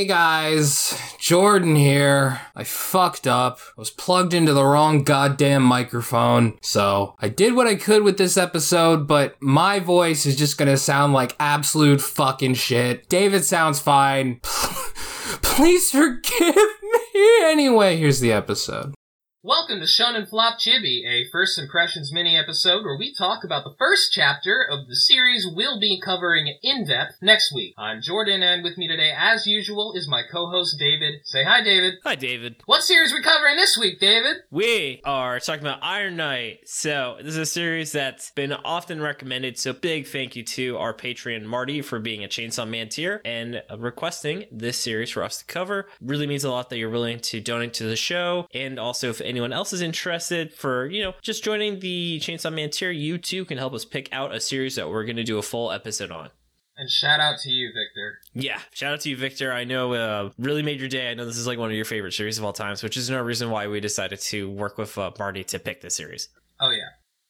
Hey guys, Jordan here. I fucked up. I was plugged into the wrong goddamn microphone. So I did what I could with this episode, but my voice is just gonna sound like absolute fucking shit. David sounds fine. Please forgive me. Anyway, here's the episode. Welcome to Shonen Flop Chibi, a first impressions mini episode where we talk about the first chapter of the series we'll be covering in depth next week. I'm Jordan, and with me today, as usual, is my co-host David. Say hi, David. Hi, David. What series we covering this week, David? We are talking about Iron Knight. So, this is a series that's been often recommended. So, big thank you to our Patreon, Marty, for being a Chainsaw Man tier and requesting this series for us to cover. Really means a lot that you're willing to donate to the show. And also, if anyone else is interested for, you know, just joining the Chainsaw Man tier, you too can help us pick out a series that we're going to do a full episode on. And shout out to you, Victor. Yeah, shout out to you, Victor. I know uh, really made your day. I know this is like one of your favorite series of all times, which is no reason why we decided to work with uh, Marty to pick this series. Oh yeah,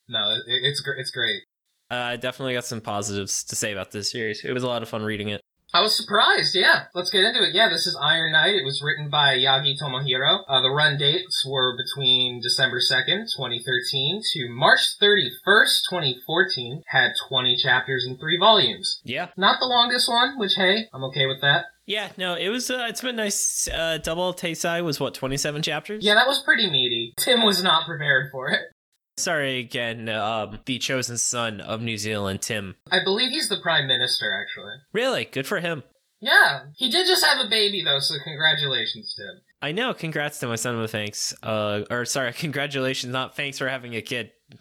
no, it, it's gr- it's great. Uh, I definitely got some positives to say about this series. It was a lot of fun reading it. I was surprised, yeah. Let's get into it. Yeah, this is Iron Knight. It was written by Yagi Tomohiro. Uh, the run dates were between December 2nd, 2013 to March 31st, 2014. Had 20 chapters and 3 volumes. Yeah. Not the longest one, which hey, I'm okay with that. Yeah, no, it was. Uh, it's been nice. Uh, Double Taisai was what twenty seven chapters. Yeah, that was pretty meaty. Tim was not prepared for it. Sorry again, um, the chosen son of New Zealand, Tim. I believe he's the prime minister, actually. Really good for him. Yeah, he did just have a baby though, so congratulations, Tim. I know. Congrats to my son with thanks. Uh, or sorry, congratulations, not thanks for having a kid.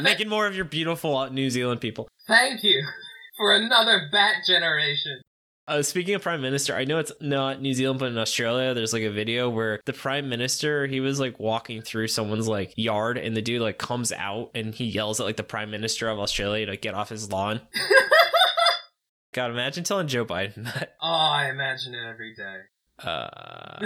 Making more of your beautiful New Zealand people. Thank you for another bat generation. Uh, speaking of prime minister, I know it's not New Zealand, but in Australia, there's like a video where the prime minister he was like walking through someone's like yard, and the dude like comes out and he yells at like the prime minister of Australia to get off his lawn. God, imagine telling Joe Biden that. Oh, I imagine it every day. Uh,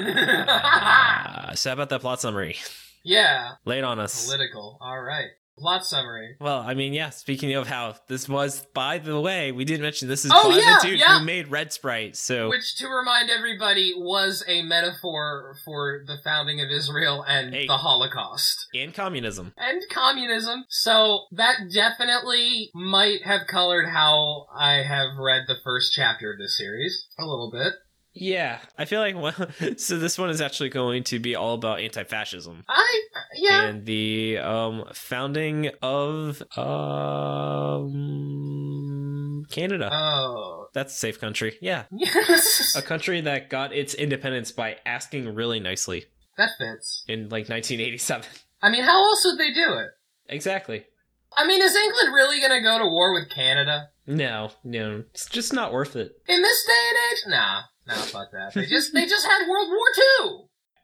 so how about that plot summary? Yeah, it on us. political. All right. Plot summary. Well, I mean, yeah. Speaking of how this was, by the way, we didn't mention this is Oh, by yeah, the dude yeah. who made Red Sprite. So Which, to remind everybody, was a metaphor for the founding of Israel and Hey. the Holocaust. and communism. And communism. So that definitely might have colored how I have read the first chapter of this series. A little bit. Yeah, I feel like well, so. This one is actually going to be all about anti-fascism I, yeah. and the um, founding of um, Canada. oh. That's a safe country. Yeah, Yes. a country that got its independence by asking really nicely that fits. in like 1987. I mean, how else would they do it? exactly. I mean, is England really gonna go to war with Canada? No, no, it's just not worth it. In this day and age? Nah. Nah, fuck that. They just they just had World War II!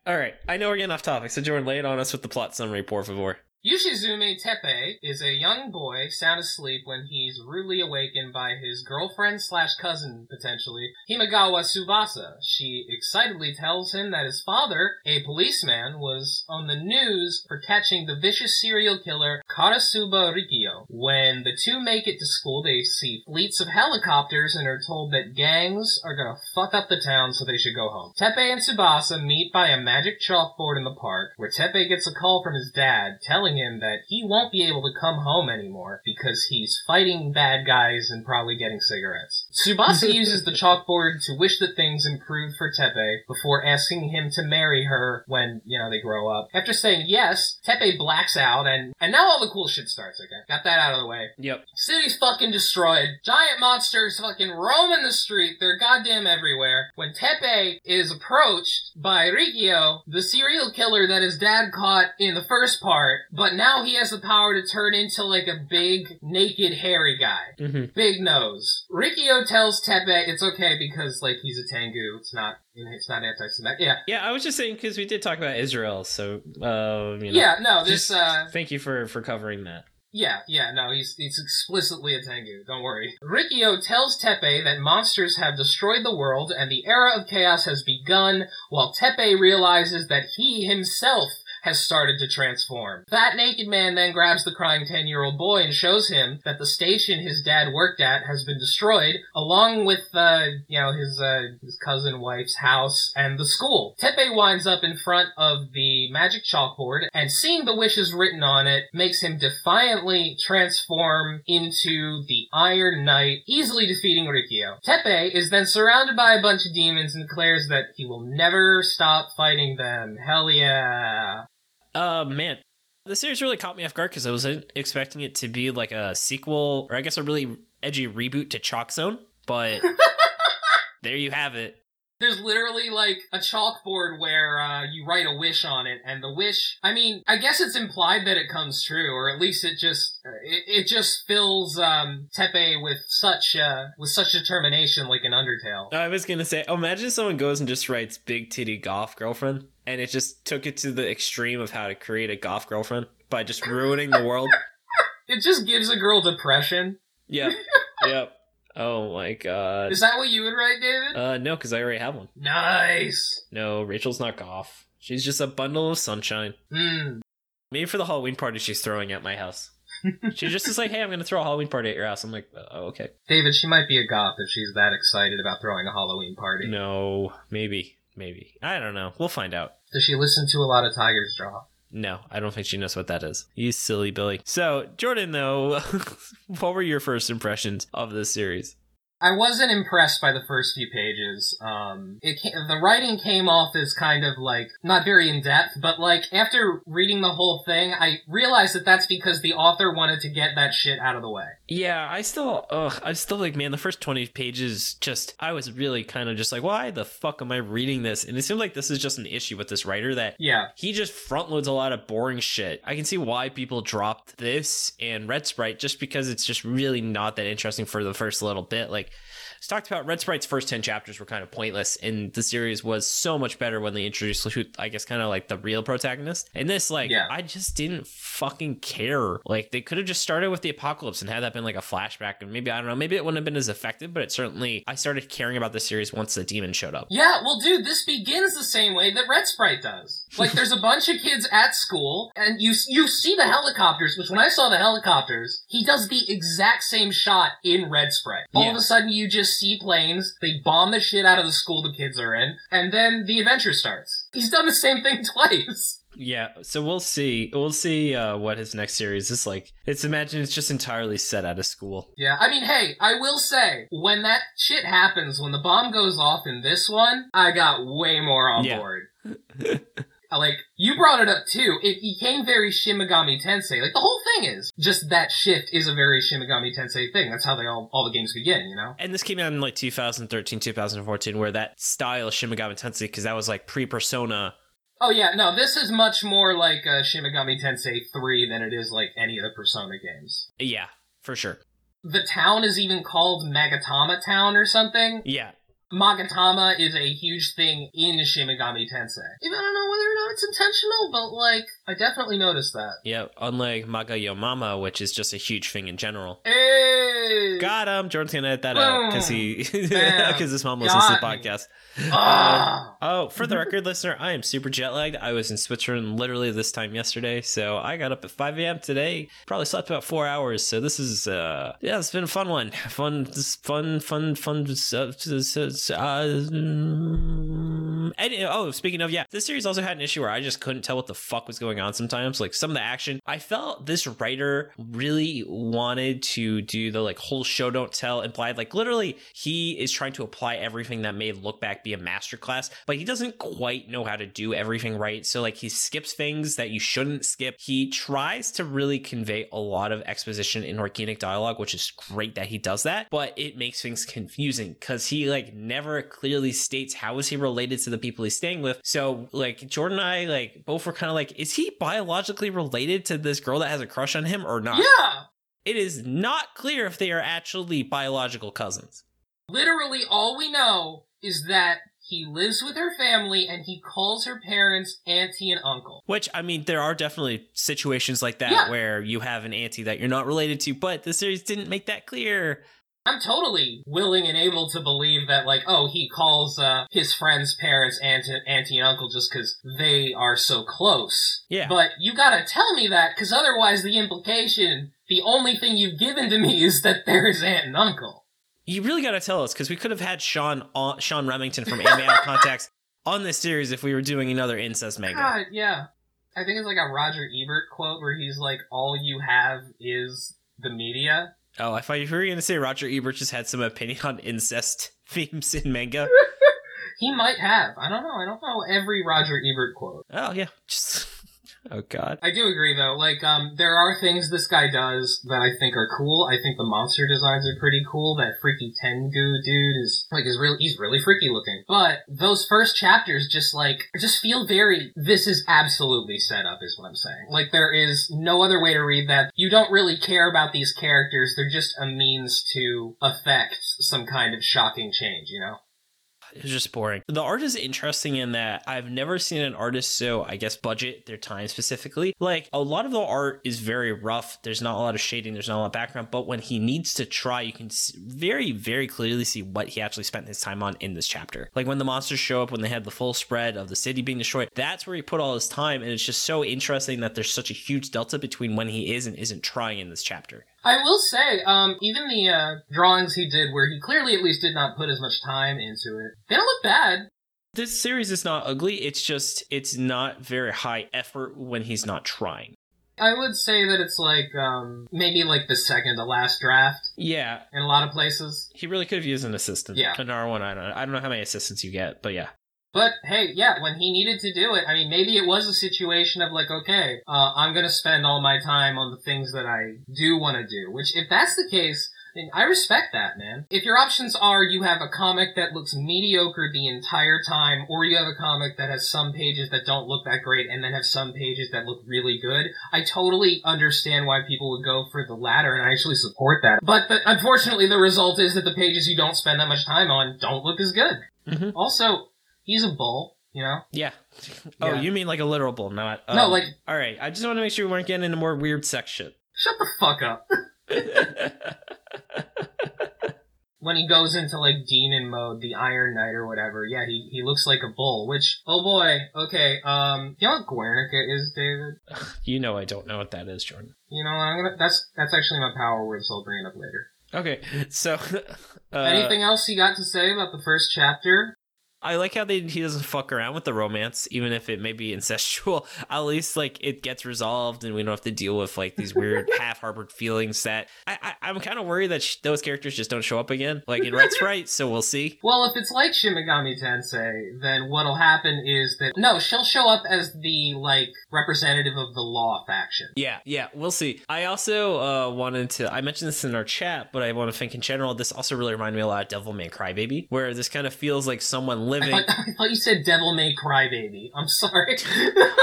All right, I know we're getting off topic, so Jordan, lay it on us with the plot summary, por favor. Yoshizume Tepe is a young boy sound asleep when he's rudely awakened by his girlfriend slash cousin, potentially, Himagawa Tsubasa. She excitedly tells him that his father, a policeman, was on the news for catching the vicious serial killer Karasuba Rikio. When the two make it to school, they see fleets of helicopters and are told that gangs are gonna fuck up the town so they should go home. Tepe and Tsubasa meet by a magic chalkboard in the park, where Tepe gets a call from his dad telling him that he won't be able to come home anymore because he's fighting bad guys and probably getting cigarettes. Tsubasa uses the chalkboard to wish that things improved for Tepe before asking him to marry her when, you know, they grow up. After saying yes, Tepe blacks out and, and now all the cool shit starts, okay? Got that out of the way. Yep. City's fucking destroyed. Giant monsters fucking roaming the street. They're goddamn everywhere. When Tepe is approached by Rikio, the serial killer that his dad caught in the first part, but now he has the power to turn into like a big, naked, hairy guy. hmm Big nose. Rikio tells Tepe it's okay because like he's a Tengu. It's not. It's not anti-Semitic. Yeah. Yeah, I was just saying because we did talk about Israel, so uh, you know. Yeah. No. This. Uh. Thank you for for covering that. Yeah, yeah, no, he's he's explicitly a Tengu, don't worry. Rikio tells Tepe that monsters have destroyed the world and the era of chaos has begun, while Tepe realizes that he himself has started to transform. That naked man then grabs the crying 10 year old boy and shows him that the station his dad worked at has been destroyed, along with, uh, you know, his, uh, his cousin wife's house and the school. Tepe winds up in front of the magic chalkboard and seeing the wishes written on it makes him defiantly transform into the Iron Knight, easily defeating Rikio. Tepe is then surrounded by a bunch of demons and declares that he will never stop fighting them. Hell yeah. Uh, man. The series really caught me off guard because I wasn't expecting it to be like a sequel, or I guess a really edgy reboot to Chalk Zone. But there you have it. There's literally like a chalkboard where uh, you write a wish on it, and the wish. I mean, I guess it's implied that it comes true, or at least it just it, it just fills um, Tepe with such uh, with such determination, like an Undertale. I was gonna say, oh, imagine someone goes and just writes "big titty golf girlfriend," and it just took it to the extreme of how to create a golf girlfriend by just ruining the world. It just gives a girl depression. Yep. Yep. Oh my god. Is that what you would write, David? Uh, no, because I already have one. nice. No, Rachel's not goth. She's just a bundle of sunshine. Hmm. Maybe for the Halloween party she's throwing at my house. she just is like, hey, I'm gonna throw a Halloween party at your house. I'm like, oh, okay. David, she might be a goth if she's that excited about throwing a Halloween party. No, maybe, maybe. I don't know. We'll find out. Does she listen to a lot of Tiger's Jaw? No, I don't think she knows what that is. You silly Billy. So, Jordan, though, what were your first impressions of this series? I wasn't impressed by the first few pages. Um, it ca- the writing came off as kind of like not very in depth, but like after reading the whole thing, I realized that that's because the author wanted to get that shit out of the way. Yeah, I still, ugh, I still like, man, the first 20 pages just, I was really kind of just like, why the fuck am I reading this? And it seems like this is just an issue with this writer that Yeah, he just front loads a lot of boring shit. I can see why people dropped this and Red Sprite just because it's just really not that interesting for the first little bit. Like, talked about Red Sprite's first 10 chapters were kind of pointless, and the series was so much better when they introduced, I guess, kind of like the real protagonist. And this, like, Yeah. I just didn't fucking care. Like, they could have just started with the apocalypse and had that been like a flashback, and maybe, I don't know, maybe it wouldn't have been as effective, but it certainly, I started caring about the series once the demon showed up. yeah. Well, dude, this begins the same way that Red Sprite does. Like, there's a bunch of kids at school, and you you see the helicopters. Which, when I saw the helicopters, he does the exact same shot in Red Sprite. All Yeah. of a sudden, you just see planes. They bomb the shit out of the school the kids are in, and then the adventure starts. He's done the same thing twice. Yeah, so we'll see. We'll see uh, what his next series is like. It's imagine it's just entirely set out of school. Yeah, I mean, hey, I will say, when that shit happens, when the bomb goes off in this one, I got way more on Yeah. board. like, you brought it up too. It became very Shin Megami Tensei. Like, the whole thing is just that shift is a very Shin Megami Tensei thing. That's how they all, all the games begin, you know? And this came out in like 2013, 2014, where that style Shin Megami Tensei, because that was like pre-Persona. Oh yeah, no, this is much more like uh, Shin Megami Tensei 3 than it is like any of the Persona games. Yeah, for sure. The town is even called Magatama Town or something. Yeah, Magatama is a huge thing in Shin Megami Tensei. Even I don't know whether or not it's intentional, but like, I definitely noticed that. yeah. Unlike Maga Yo Mama, which is just a huge thing in general. Hey! Got him. Jordan's gonna edit that out because he because his mom listens to the podcast. Ah! Oh, for the record, listener, I am super jet lagged. I was in Switzerland literally this time yesterday, so I got up at 5 a.m. today. Probably slept about four hours. So this is, uh, yeah, it's been a fun one. Fun, this fun, fun, fun. Uh, uh, um, and, oh, speaking of, yeah, this series also had an issue where I just couldn't tell what the fuck was going on sometimes. Like some of the action, I felt this writer really wanted to do the like whole show don't tell implied. Like literally, he is trying to apply everything that made Look Back be a masterclass, but he doesn't quite know how to do everything right. So like he skips things that you shouldn't skip. He tries to really convey a lot of exposition in organic dialogue, which is great that he does that, but it makes things confusing because he like never clearly states how is he related to the people he's staying with. So like Jordan and I like both were kind of like, is he biologically related to this girl that has a crush on him or not? Yeah! It is not clear if they are actually biological cousins. Literally, all we know is that he lives with her family and he calls her parents auntie and uncle. Which I mean, there are definitely situations like that Yeah. where you have an auntie that you're not related to, but the series didn't make that clear. I'm totally willing and able to believe that, like, oh, he calls uh, his friend's parents auntie, auntie and uncle just because they are so close. Yeah. But you gotta tell me that, because otherwise the implication, the only thing you've given to me is that there is aunt and uncle. You really got to tell us because we could have had Sean on, Sean Remington from Anime Out of Context on this series if we were doing another incest manga. God, yeah. I think it's like a Roger Ebert quote where he's like, all you have is the media. Oh, I thought you were going to say Roger Ebert just had some opinion on incest themes in manga. He might have. I don't know. I don't know every Roger Ebert quote. oh yeah, just oh god. I do agree though. Like, um, there are things this guy does that I think are cool. I think the monster designs are pretty cool. That freaky Tengu dude is like is really he's really freaky looking. But those first chapters just like just feel very. This is absolutely set up, is what I'm saying. Like there is no other way to read that. You don't really care about these characters. They're just a means to affect some kind of shocking change. You know. It's just boring. The art is interesting in that I've never seen an artist so, I guess, budget their time specifically. Like, a lot of the art is very rough. There's not a lot of shading, there's not a lot of background, but when he needs to try, you can very, very clearly see what he actually spent his time on in this chapter. Like, when the monsters show up, when they had the full spread of the city being destroyed, that's where he put all his time. And it's just so interesting that there's such a huge delta between when he is and isn't trying in this chapter. I will say, um, even the uh, drawings he did, where he clearly at least did not put as much time into it, they don't look bad. This series is not ugly. It's just, it's not very high effort when he's not trying. I would say that it's like um, maybe like the second to last draft Yeah, in a lot of places. He really could have used an assistant. Yeah. An R1, I don't know. I don't know how many assistants you get, but yeah. But hey, yeah, when he needed to do it, I mean, maybe it was a situation of like, okay, uh, I'm gonna spend all my time on the things that I do want to do. Which, if that's the case, then I respect that, man. If your options are you have a comic that looks mediocre the entire time, or you have a comic that has some pages that don't look that great, and then have some pages that look really good, I totally understand why people would go for the latter, and I actually support that. But the, unfortunately, the result is that the pages you don't spend that much time on don't look as good. Mhm. Also, he's a bull, you know? Yeah. Oh, Yeah. you mean like a literal bull, not. No, um, like, All right. I just want to make sure we weren't getting into more weird sex shit. shut the fuck up. when he goes into like demon mode, the Iron Knight or whatever, yeah, he, he looks like a bull, which, oh boy, okay, um, you know what Guernica is, David? you know I don't know what that is, Jordan. You know, I'm gonna, that's, that's actually my power word, so I'll bring it up later. Okay, so. Uh, Anything else you got to say about the first chapter? I like how they he doesn't fuck around with the romance, even if it may be incestual. At least like it gets resolved, and we don't have to deal with like these weird half harbored feelings that I, I I'm kind of worried that sh- those characters just don't show up again. Like in Red Sprite, so we'll see. Well, if it's like Shin Megami Tensei, then what'll happen is that, no, she'll show up as the, like, representative of the law faction. Yeah, yeah, we'll see. I also uh, wanted to. I mentioned this in our chat, but I want to think in general. This also really reminded me a lot of Devilman Crybaby, where this kind of feels like someone I thought, I thought you said Devil May Cry Baby. I'm sorry.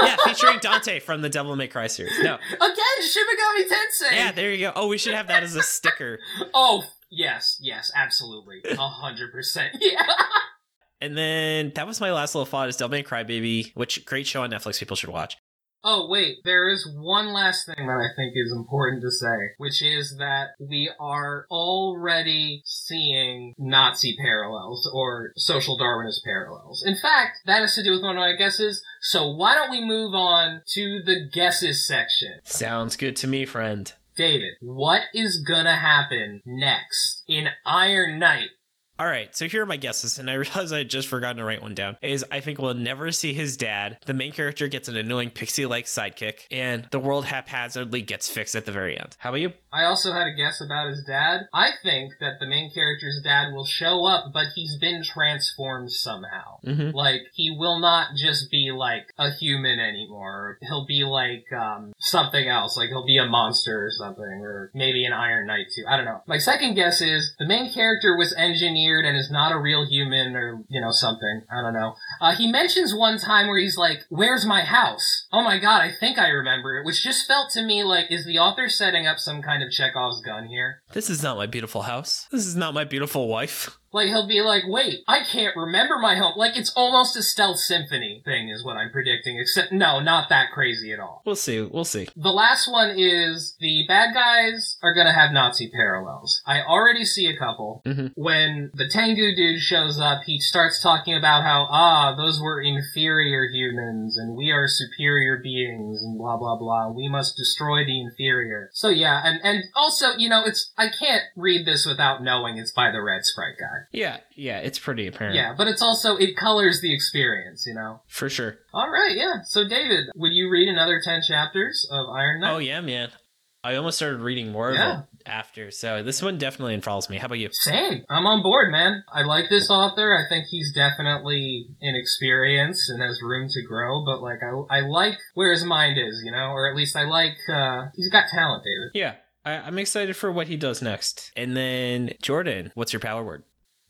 yeah, featuring Dante from the Devil May Cry series. No, Again, Shin Megami Tensei! yeah, there you go. Oh, we should have that as a sticker. Oh, yes, yes, absolutely. A hundred percent. Yeah. And then that was my last little thought is Devil May Cry Baby, which great show on Netflix people should watch. Oh, wait, there is one last thing that I think is important to say, which is that we are already seeing Nazi parallels or social Darwinist parallels. In fact, that has to do with one of my guesses, so why don't we move on to the guesses section? Sounds good to me, friend. David, what is gonna happen next in Iron Knight? All right, so here are my guesses, and I realize I had just forgotten to write one down. Is I think we'll never see his dad. The main character gets an annoying pixie-like sidekick, and the world haphazardly gets fixed at the very end. How about you? I also had a guess about his dad. I think that the main character's dad will show up, but he's been transformed somehow. Mm-hmm. Like, he will not just be like a human anymore. He'll be like, um, something else. Like, he'll be a monster or something, or maybe an Iron Knight too. I don't know. My second guess is the main character was engineered and is not a real human or, you know, something. I don't know. Uh, he mentions one time where he's like, where's my house? Oh my god, I think I remember it, which just felt to me like, is the author setting up some kind of Chekhov's gun here? This is not my beautiful house. This is not my beautiful wife. Like he'll be like, "Wait, I can't remember my home." Like it's almost a stealth symphony thing, is what I'm predicting. Except no, not that crazy at all. We'll see. We'll see. The last one is the bad guys are gonna have Nazi parallels. I already see a couple. Mhm. When the Tengu dude shows up, he starts talking about how, ah, those were inferior humans and we are superior beings and blah blah blah. We must destroy the inferior. So yeah, and, and also, you know, it's, I can't read this without knowing it's by the Red Sprite guy. Yeah, yeah, it's pretty apparent. Yeah, but it's also, it colors the experience, you know? For sure. Alright, yeah. So David, would you read another 10 chapters of Iron Knight? Oh yeah, man. I almost started reading more Yeah. of it after, so this one definitely enthralls me. How about you? Same. I'm on board, man. I like this author. I think he's definitely inexperienced and has room to grow, but like I, I like where his mind is, you know, or at least I like uh he's got talent, David. Yeah, I, I'm excited for what he does next. And then Jordan, what's your power word?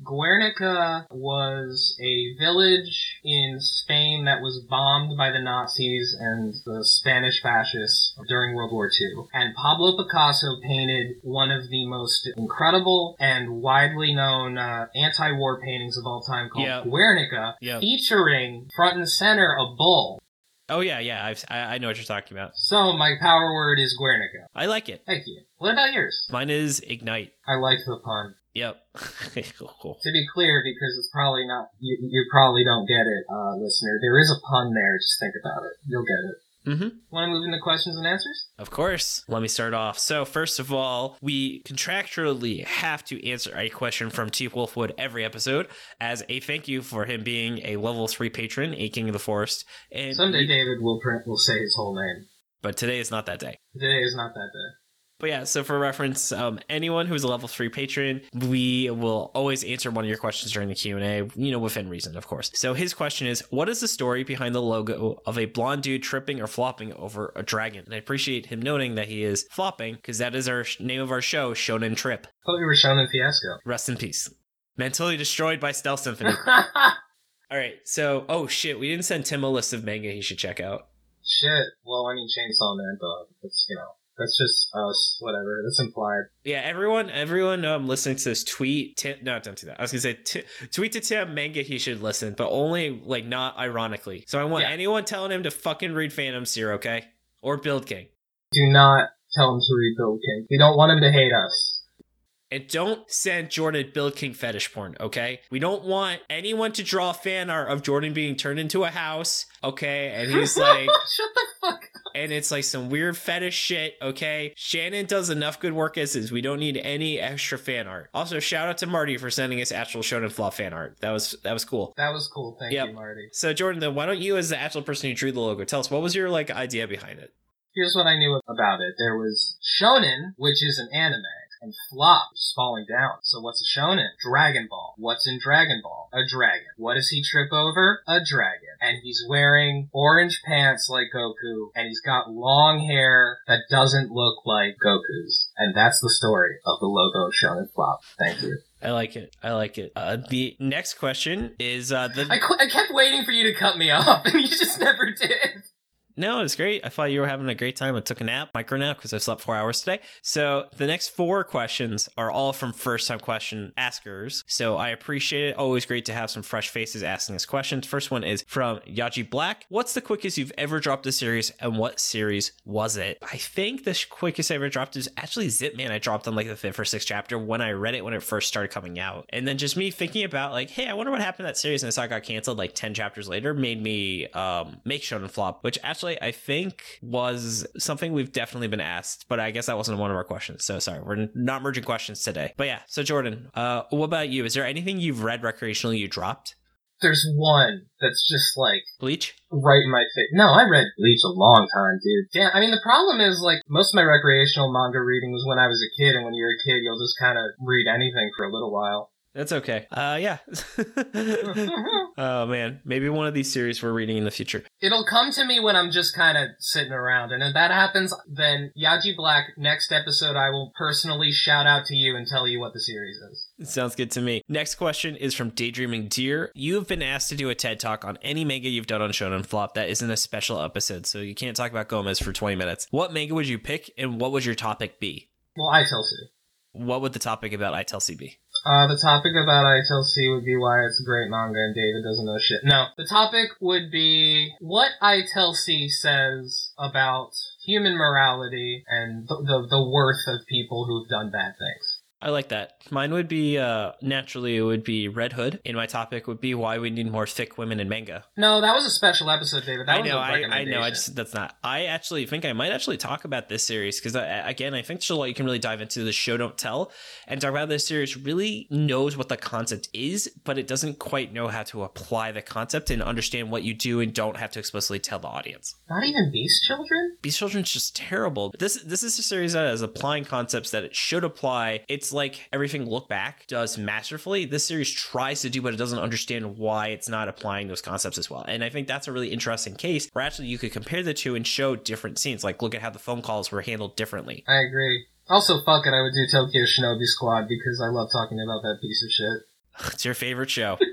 Guernica was a village in Spain that was bombed by the Nazis and the Spanish fascists during World War II. And Pablo Picasso painted one of the most incredible and widely known uh, anti-war paintings of all time called Yeah. Guernica, Yeah. featuring front and center a bull. Oh yeah, yeah. I've, I I know what you're talking about. So my power word is Guernica. I like it. Thank you. What about yours? Mine is ignite. I like the pun. Yep. cool. To be clear, because it's probably not, you, you probably don't get it, uh, listener. There is a pun there. Just think about it. You'll get it. Mm-hmm. Want to move into questions and answers? Of course. Let me start off. So, first of all, we contractually have to answer a question from Chief Wolfwood every episode as a thank you for him being a level three patron, a King of the Forest. And Someday we- David will print, will say his whole name. but today is not that day. Today is not that day. But yeah, so for reference, um, anyone who's a level three patron, we will always answer one of your questions during the Q and A. You know, within reason, of course. So his question is, what is the story behind the logo of a blonde dude tripping or flopping over a dragon? And I appreciate him noting that he is flopping because that is our sh- name of our show, Shonen Trip. thought we were Shonen Fiasco. Rest in peace. Mentally destroyed by Stealth Symphony. All right, so oh shit, we didn't send Tim a list of manga he should check out. Shit. Well, I mean, Chainsaw Man, but it's, you know, that's just us. Whatever. That's implied. Yeah, everyone, everyone um, listening to this tweet. Tim, no, don't do that. I was gonna say t- tweet to Tim manga he should listen, but only like not ironically. So I want Yeah. anyone telling him to fucking read Phantom Seer, okay, or Build King, Do not tell him to read Build King. We don't want him to hate us. and don't send Jordan Build King fetish porn, okay? We don't want anyone to draw fan art of Jordan being turned into a house, okay? And he's like, Shut the fuck. And it's like some weird fetish shit, okay? Shannon does enough good work as is. We don't need any extra fan art. Also, shout out to Marty for sending us actual Shonen Flop fan art. That was that was cool. That was cool. Thank Yep. you, Marty. So Jordan, then why don't you, as the actual person who drew the logo, tell us what was your like idea behind it? Here's what I knew about it. There was shonen, which is an anime, and flop is falling down. So what's a shonen? Dragon Ball. What's in Dragon Ball? A dragon. What does he trip over? A dragon. And he's wearing orange pants like Goku, and he's got long hair that doesn't look like Goku's. And that's the story of the logo of Shonen Flop. Thank you. I like it. I like it. Uh, the next question is uh, the I, qu- I kept waiting for you to cut me off, and you just never did. No, it was great. I thought you were having a great time. I took a nap, micro nap, because I slept four hours today. So the next four questions are all from first time question askers. So I appreciate it. Always great to have some fresh faces asking us questions. First one is from Yaji Black. What's the quickest you've ever dropped a series and what series was it? I think the quickest I ever dropped is actually Zip Man. I dropped on like the fifth or sixth chapter when I read it when it first started coming out. And then just me thinking about like, hey, I wonder what happened to that series and I saw it got canceled like 10 chapters later made me um, make Shonen Flop, which actually I think was something we've definitely been asked, but I guess that wasn't one of our questions. So sorry, we're not merging questions today. But yeah, so Jordan, uh, what about you? Is there anything you've read recreationally you dropped? There's one that's just like Bleach? right in my face. No, I read Bleach a long time, dude. Damn, I mean, the problem is, like, most of my recreational manga reading was when I was a kid, and when you're a kid, you'll just kind of read anything for a little while. That's okay. Uh, yeah. oh man, maybe one of these series we're reading in the future. It'll come to me when I'm just kind of sitting around, and if that happens, then Yaji Black, next episode, I will personally shout out to you and tell you what the series is. Sounds good to me. Next question is from Daydreaming Deer. You have been asked to do a TED talk on any manga you've done on Shonen Flop that isn't a special episode, so you can't talk about Gomez for 20 minutes. What manga would you pick, and what would your topic be? Well, I tell Sue. What would the topic about I Tell CB? Uh, the topic about ITLC would be why it's a great manga and David doesn't know shit. No, the topic would be what ITLC says about human morality and the, the, the worth of people who've done bad things. I like that. Mine would be uh naturally it would be Red Hood, and my topic would be why we need more thick women in manga. No, that was a special episode, David. That I was know, I, I know. I just that's not. I actually think I might actually talk about this series because again, I think there's a lot you can really dive into. The show don't tell, and talk about this series really knows what the concept is, but it doesn't quite know how to apply the concept and understand what you do and don't have to explicitly tell the audience. Not even Beast Children? Beast Children's just terrible. This this is a series that is applying concepts that it should apply. It's like everything Look Back does masterfully. This series tries to do, but it doesn't understand why it's not applying those concepts as well. And I think that's a really interesting case where actually you could compare the two and show different scenes. Like look at how the phone calls were handled differently. I agree. Also, fuck it, I would do Tokyo Shinobi Squad because I love talking about that piece of shit. It's your favorite show.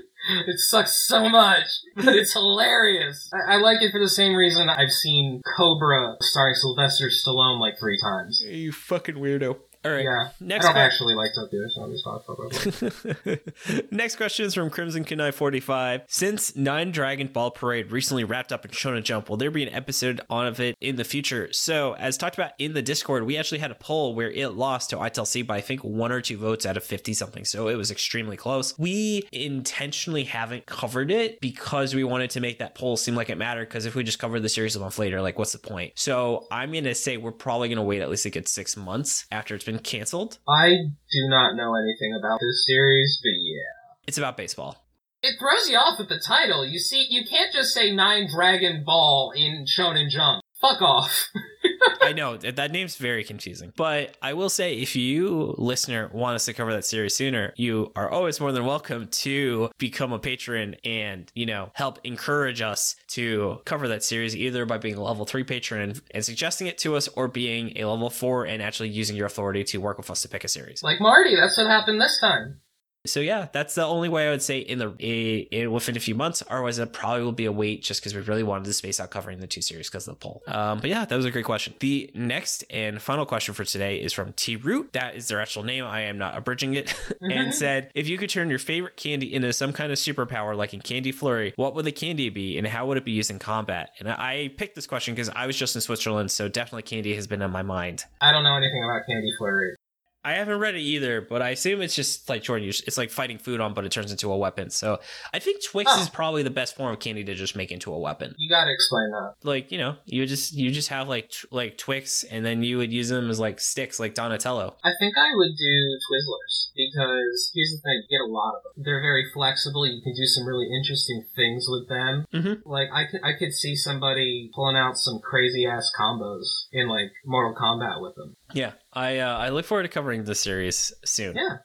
It sucks so much, but it's hilarious. I, I like it for the same reason I've seen Cobra starring Sylvester Stallone like three times. you fucking weirdo. All right. Yeah, Next I don't que- actually like Tokyo Shinobi Squad. Fuck off. Next question is from Crimson Kunai 45. Since Nine Dragon Ball Parade recently wrapped up in Shonen Jump, will there be an episode on of it in the future? So, as talked about in the Discord, we actually had a poll where it lost to ITLC by I think one or two votes out of 50 something. So it was extremely close. We intentionally haven't covered it because we wanted to make that poll seem like it mattered. Because if we just covered the series a month later, like what's the point? So I'm gonna say we're probably gonna wait at least a good six months after it's been canceled. I do not know anything about this series, but yeah. It's about baseball. It throws you off with the title. You see, you can't just say Nine Dragon Ball in Shonen Jump. Fuck off. I know that name's very confusing, but I will say if you listener want us to cover that series sooner, you are always more than welcome to become a patron and you know help encourage us to cover that series either by being a level three patron and suggesting it to us, or being a level four and actually using your authority to work with us to pick a series. like Marty, that's what happened this time. So yeah, that's the only way I would say in the in, within a few months. Otherwise, it probably will be a wait just because we really wanted to space out covering the two series because of the poll. Um, but yeah, that was a great question. The next and final question for today is from T Root. That is their actual name. I am not abridging it. and said, if you could turn your favorite candy into some kind of superpower, like in Candy Flurry, what would the candy be, and how would it be used in combat? And I picked this question because I was just in Switzerland, so definitely candy has been on my mind. I don't know anything about Candy Flurry. I haven't read it either, but I assume it's just like Jordan. you- It's like fighting food on, but it turns into a weapon. So I think Twix Oh. is probably the best form of candy to just make into a weapon. You gotta explain that. Like you know, you just you just have like t- like Twix, and then you would use them as like sticks, like Donatello. I think I would do Twizzlers because here's the thing: you get a lot of them. They're very flexible. You can do some really interesting things with them. Mhm. Like I could, I could see somebody pulling out some crazy ass combos in like Mortal Kombat with them. Yeah, I uh, I look forward to covering this series soon. Yeah.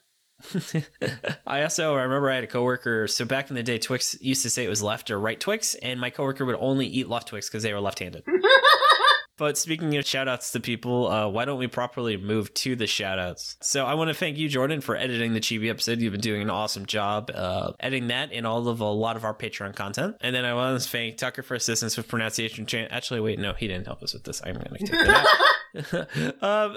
I also I remember I had a coworker. So back in the day, Twix used to say it was left or right Twix, and my coworker would only eat left Twix because they were left-handed. But speaking of shout outs to people, uh, why don't we properly move to the shout outs? So I want to thank you, Jordan, for editing the Chibi episode. You've been doing an awesome job uh, editing that and all of a lot of our Patreon content. And then I want to thank Tucker for assistance with pronunciation. Actually, wait, no, he didn't help us with this. I'm going to take that out. um,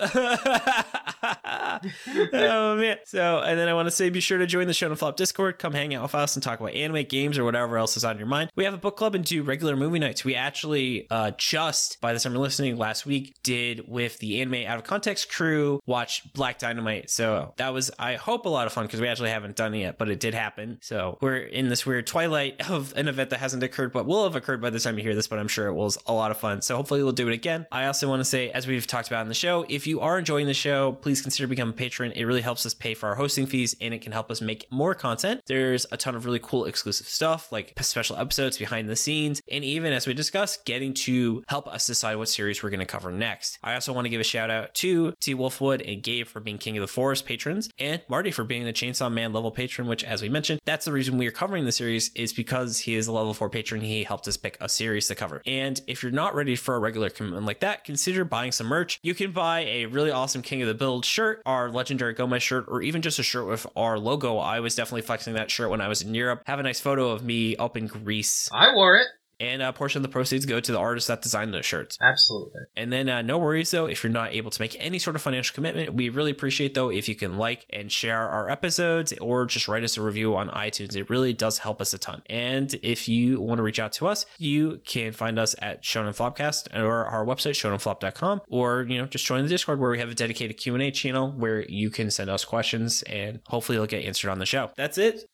oh man! So, and then I want to say, be sure to join the Shonen Flop Discord. Come hang out with us and talk about anime, games, or whatever else is on your mind. We have a book club and do regular movie nights. We actually uh, just by the time you're listening last week did with the anime out of context crew watch Black Dynamite. So that was I hope a lot of fun because we actually haven't done it yet, but it did happen. So we're in this weird twilight of an event that hasn't occurred, but will have occurred by the time you hear this. But I'm sure it was a lot of fun. So hopefully we'll do it again. I also want to say, as we've talked about in the show, if you are enjoying the show, please consider becoming a patron. It really helps us pay for our hosting fees and it can help us make more content. There's a ton of really cool exclusive stuff like special episodes behind the scenes, and even as we discussed, getting to help us decide what series we're going to cover next. I also want to give a shout out to T Wolfwood and Gabe for being King of the Forest patrons, and Marty for being the Chainsaw Man level patron, which, as we mentioned, that's the reason we are covering the series, is because he is a level 4 patron. He helped us pick a series to cover. And if you're not ready for a regular commitment like that, consider buying some merch. You can buy a really awesome King of the Build shirt, our legendary Gomez shirt, or even just a shirt with our logo. I was definitely flexing that shirt when I was in Europe. Have a nice photo of me up in Greece I wore it. And a portion of the proceeds go to the artists that designed those shirts. Absolutely. And then uh, no worries though if you're not able to make any sort of financial commitment. We really appreciate though if you can like and share our episodes or just write us a review on iTunes. It really does help us a ton. And if you want to reach out to us, you can find us at Shonen Flopcast or our website shonenflop.com or you know just join the Discord where we have a dedicated Q&A channel where you can send us questions and hopefully they'll get answered on the show. That's it.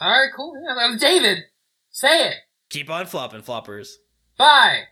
All right, cool. Yeah, I'm David, say it. Keep on flopping, floppers. Bye.